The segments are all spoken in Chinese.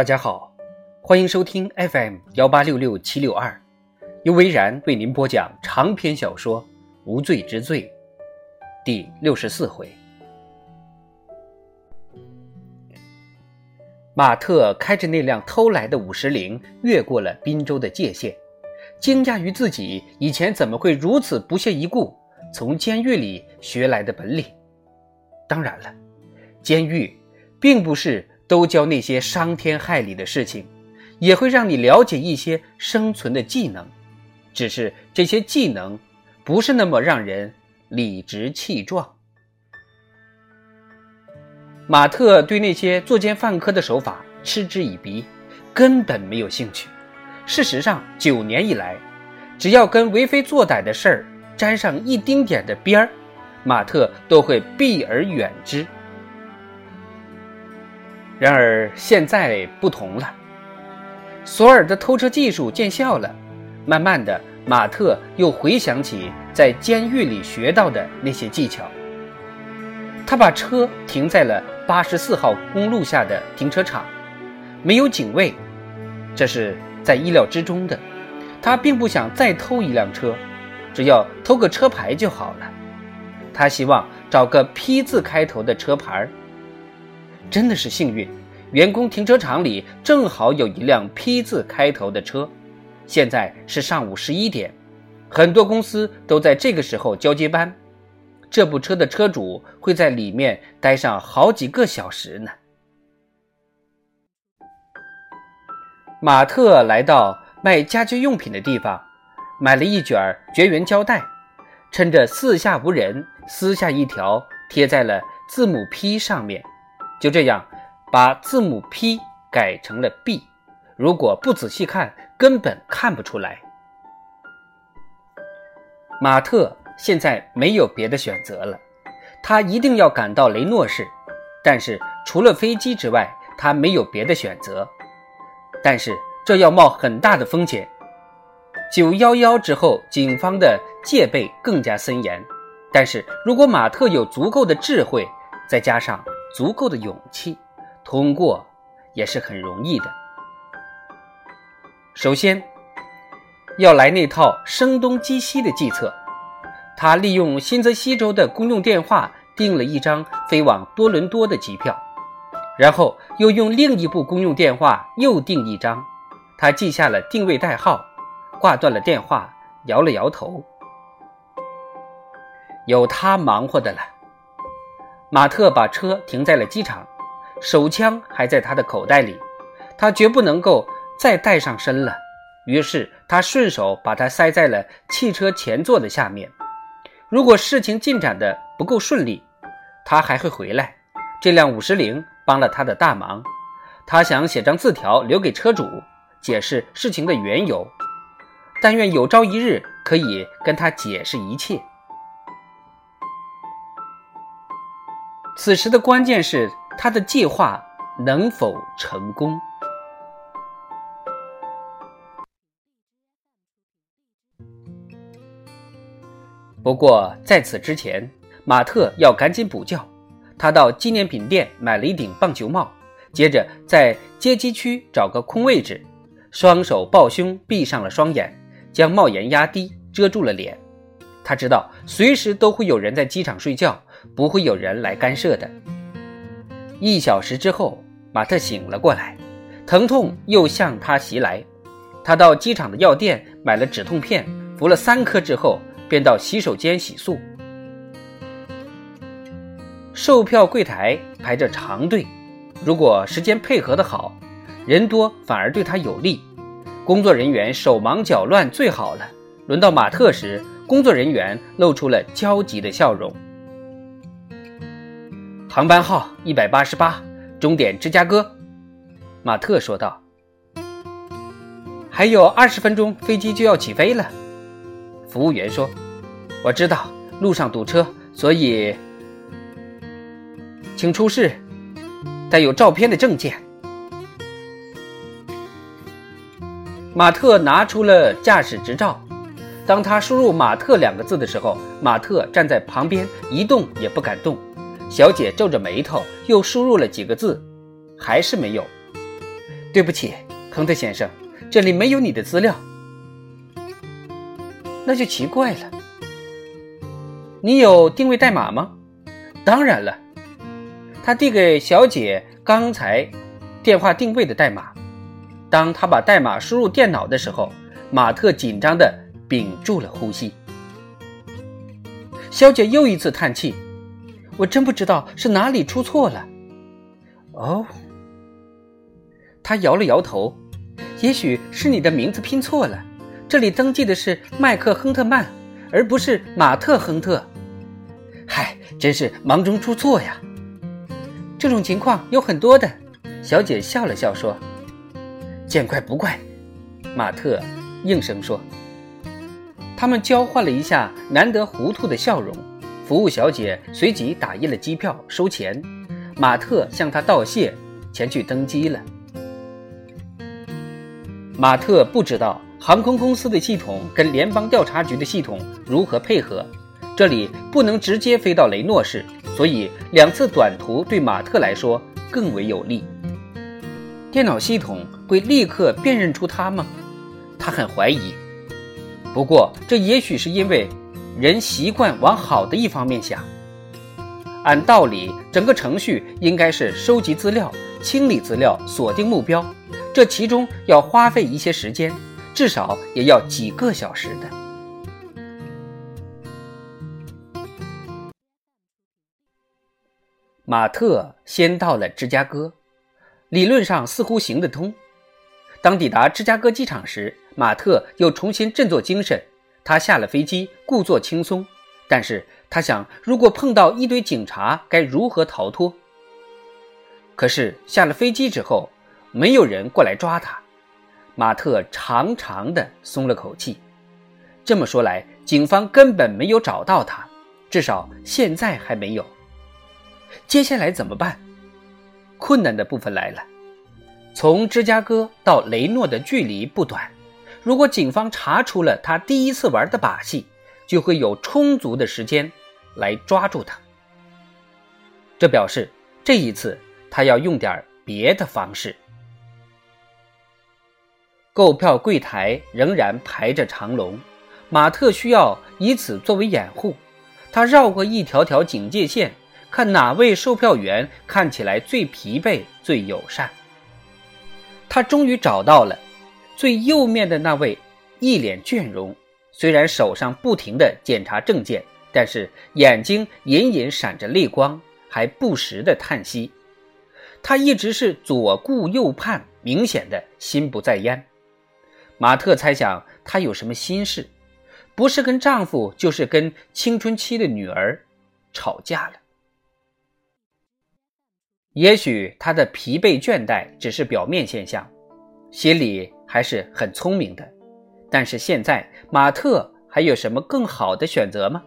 大家好，欢迎收听 FM 幺八六六七六二，由维然为您播讲长篇小说《无罪之罪》第六十四回。马特开着那辆偷来的五十铃，越过了滨州的界限，惊讶于自己以前怎么会如此不屑一顾，从监狱里学来的本领。当然了，监狱并不是。都教那些伤天害理的事情，也会让你了解一些生存的技能，只是这些技能不是那么让人理直气壮。马特对那些作奸犯科的手法嗤之以鼻，根本没有兴趣。事实上，九年以来，只要跟为非作歹的事儿沾上一丁点的边儿，马特都会避而远之。然而现在不同了，索尔的偷车技术见效了。慢慢的，马特又回想起在监狱里学到的那些技巧。他把车停在了八十四号公路下的停车场，没有警卫，这是在意料之中的。他并不想再偷一辆车，只要偷个车牌就好了。他希望找个 P 字开头的车牌儿。真的是幸运，员工停车场里正好有一辆 P 字开头的车。现在是上午十一点，很多公司都在这个时候交接班。这部车的车主会在里面待上好几个小时呢。马特来到卖家居用品的地方，买了一卷绝缘胶带，趁着四下无人，撕下一条贴在了字母 P 上面。就这样，把字母 P 改成了 B。如果不仔细看，根本看不出来。马特现在没有别的选择了，他一定要赶到雷诺市。但是除了飞机之外，他没有别的选择。但是这要冒很大的风险。九幺幺之后，警方的戒备更加森严。但是如果马特有足够的智慧，再加上……足够的勇气，通过也是很容易的。首先，要来那套声东击西的计策。他利用新泽西州的公用电话订了一张飞往多伦多的机票，然后又用另一部公用电话又订一张。他记下了定位代号，挂断了电话，摇了摇头。有他忙活的了。马特把车停在了机场，手枪还在他的口袋里，他绝不能够再带上身了。于是他顺手把它塞在了汽车前座的下面。如果事情进展的不够顺利，他还会回来。这辆五十铃帮了他的大忙，他想写张字条留给车主，解释事情的缘由。但愿有朝一日可以跟他解释一切。此时的关键是他的计划能否成功。不过在此之前，马特要赶紧补觉。他到纪念品店买了一顶棒球帽，接着在街机区找个空位置，双手抱胸，闭上了双眼，将帽檐压低，遮住了脸。他知道随时都会有人在机场睡觉。不会有人来干涉的。一小时之后，马特醒了过来，疼痛又向他袭来。他到机场的药店买了止痛片，服了三颗之后，便到洗手间洗漱。售票柜台排着长队，如果时间配合的好，人多反而对他有利。工作人员手忙脚乱最好了。轮到马特时，工作人员露出了焦急的笑容。航班号一百八十八，终点芝加哥。马特说道：“还有二十分钟，飞机就要起飞了。”服务员说：“我知道路上堵车，所以请出示带有照片的证件。”马特拿出了驾驶执照。当他输入“马特”两个字的时候，马特站在旁边一动也不敢动。小姐皱着眉头，又输入了几个字，还是没有。对不起，亨特先生，这里没有你的资料。那就奇怪了。你有定位代码吗？当然了。他递给小姐刚才电话定位的代码。当他把代码输入电脑的时候，马特紧张的屏住了呼吸。小姐又一次叹气：“我真不知道是哪里出错了。”哦，他摇了摇头：“也许是你的名字拼错了。这里登记的是麦克·亨特曼，而不是马特·亨特。”嗨，真是忙中出错呀！这种情况有很多的。小姐笑了笑说：“见怪不怪。”马特应声说。他们交换了一下难得糊涂的笑容。服务小姐随即打印了机票，收钱。马特向她道谢，前去登机了。马特不知道航空公司的系统跟联邦调查局的系统如何配合，这里不能直接飞到雷诺市，所以两次短途对马特来说更为有利。电脑系统会立刻辨认出他吗？他很怀疑。不过，这也许是因为人习惯往好的一方面想。按道理，整个程序应该是收集资料、清理资料、锁定目标，这其中要花费一些时间，至少也要几个小时的。马特先到了芝加哥，理论上似乎行得通。当抵达芝加哥机场时，马特又重新振作精神。他下了飞机，故作轻松，但是他想，如果碰到一堆警察，该如何逃脱？可是下了飞机之后，没有人过来抓他。马特长长的松了口气。这么说来，警方根本没有找到他，至少现在还没有。接下来怎么办？困难的部分来了。从芝加哥到雷诺的距离不短，如果警方查出了他第一次玩的把戏，就会有充足的时间来抓住他。这表示这一次他要用点别的方式。购票柜台仍然排着长龙，马特需要以此作为掩护。他绕过一条条警戒线，看哪位售票员看起来最疲惫、最友善。他终于找到了最右面的那位，一脸倦容，虽然手上不停地检查证件，但是眼睛隐隐闪着泪光，还不时地叹息。他一直是左顾右盼，明显的心不在焉。马特猜想他有什么心事，不是跟丈夫，就是跟青春期的女儿吵架了。也许他的疲惫倦怠只是表面现象，心里还是很聪明的。但是现在马特还有什么更好的选择吗？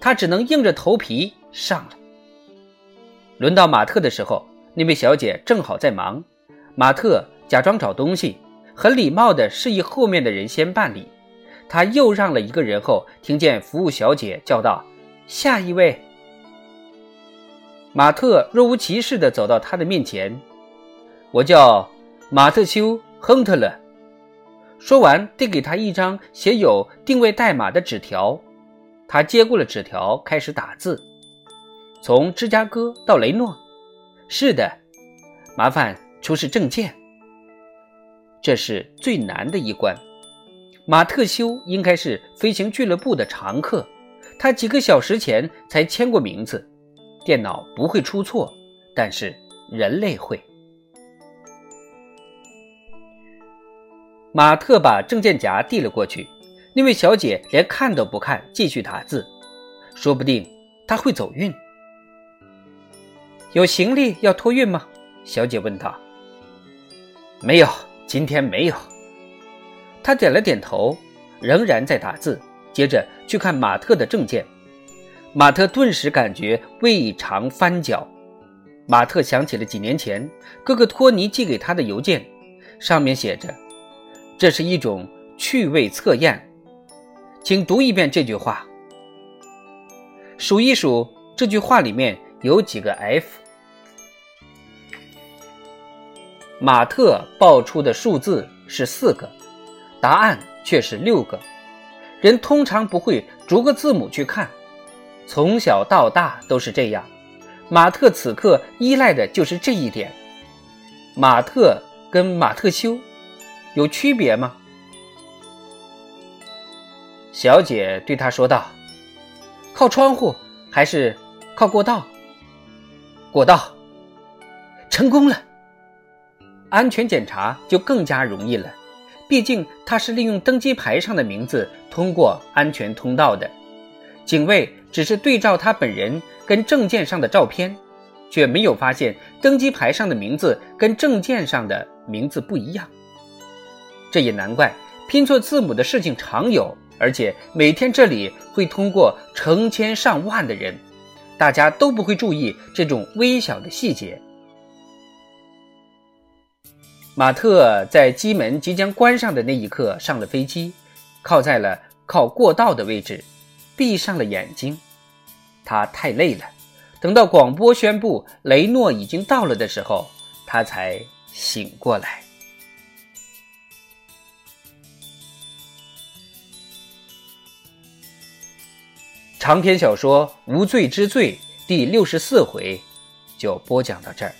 他只能硬着头皮上了。轮到马特的时候，那位小姐正好在忙。马特假装找东西，很礼貌地示意后面的人先办理。他又让了一个人后，听见服务小姐叫道：“下一位。”马特若无其事地走到他的面前，“我叫马特修·亨特勒。”说完，递给他一张写有定位代码的纸条。他接过了纸条，开始打字：“从芝加哥到雷诺。”“是的，麻烦出示证件。”这是最难的一关。马特修应该是飞行俱乐部的常客，他几个小时前才签过名字。电脑不会出错，但是人类会。马特把证件夹递了过去，那位小姐连看都不看，继续打字。说不定他会走运。有行李要托运吗？小姐问他。没有，今天没有。他点了点头，仍然在打字，接着去看马特的证件。马特顿时感觉胃肠翻搅。马特想起了几年前哥哥托尼寄给他的邮件，上面写着：“这是一种趣味测验，请读一遍这句话，数一数这句话里面有几个 F。”马特报出的数字是四个，答案却是六个。人通常不会逐个字母去看，从小到大都是这样。马特此刻依赖的就是这一点。马特跟马特修有区别吗？小姐对他说道：“靠窗户还是靠过道？过道，成功了。安全检查就更加容易了，毕竟他是利用登机牌上的名字通过安全通道的。警卫只是对照他本人跟证件上的照片，却没有发现登机牌上的名字跟证件上的名字不一样。这也难怪，拼错字母的事情常有。”而且每天这里会通过成千上万的人，大家都不会注意这种微小的细节。马特在机门即将关上的那一刻上了飞机，靠在了靠过道的位置，闭上了眼睛。他太累了，等到广播宣布雷诺已经到了的时候，他才醒过来。长篇小说《无罪之罪》第六十四回，就播讲到这儿。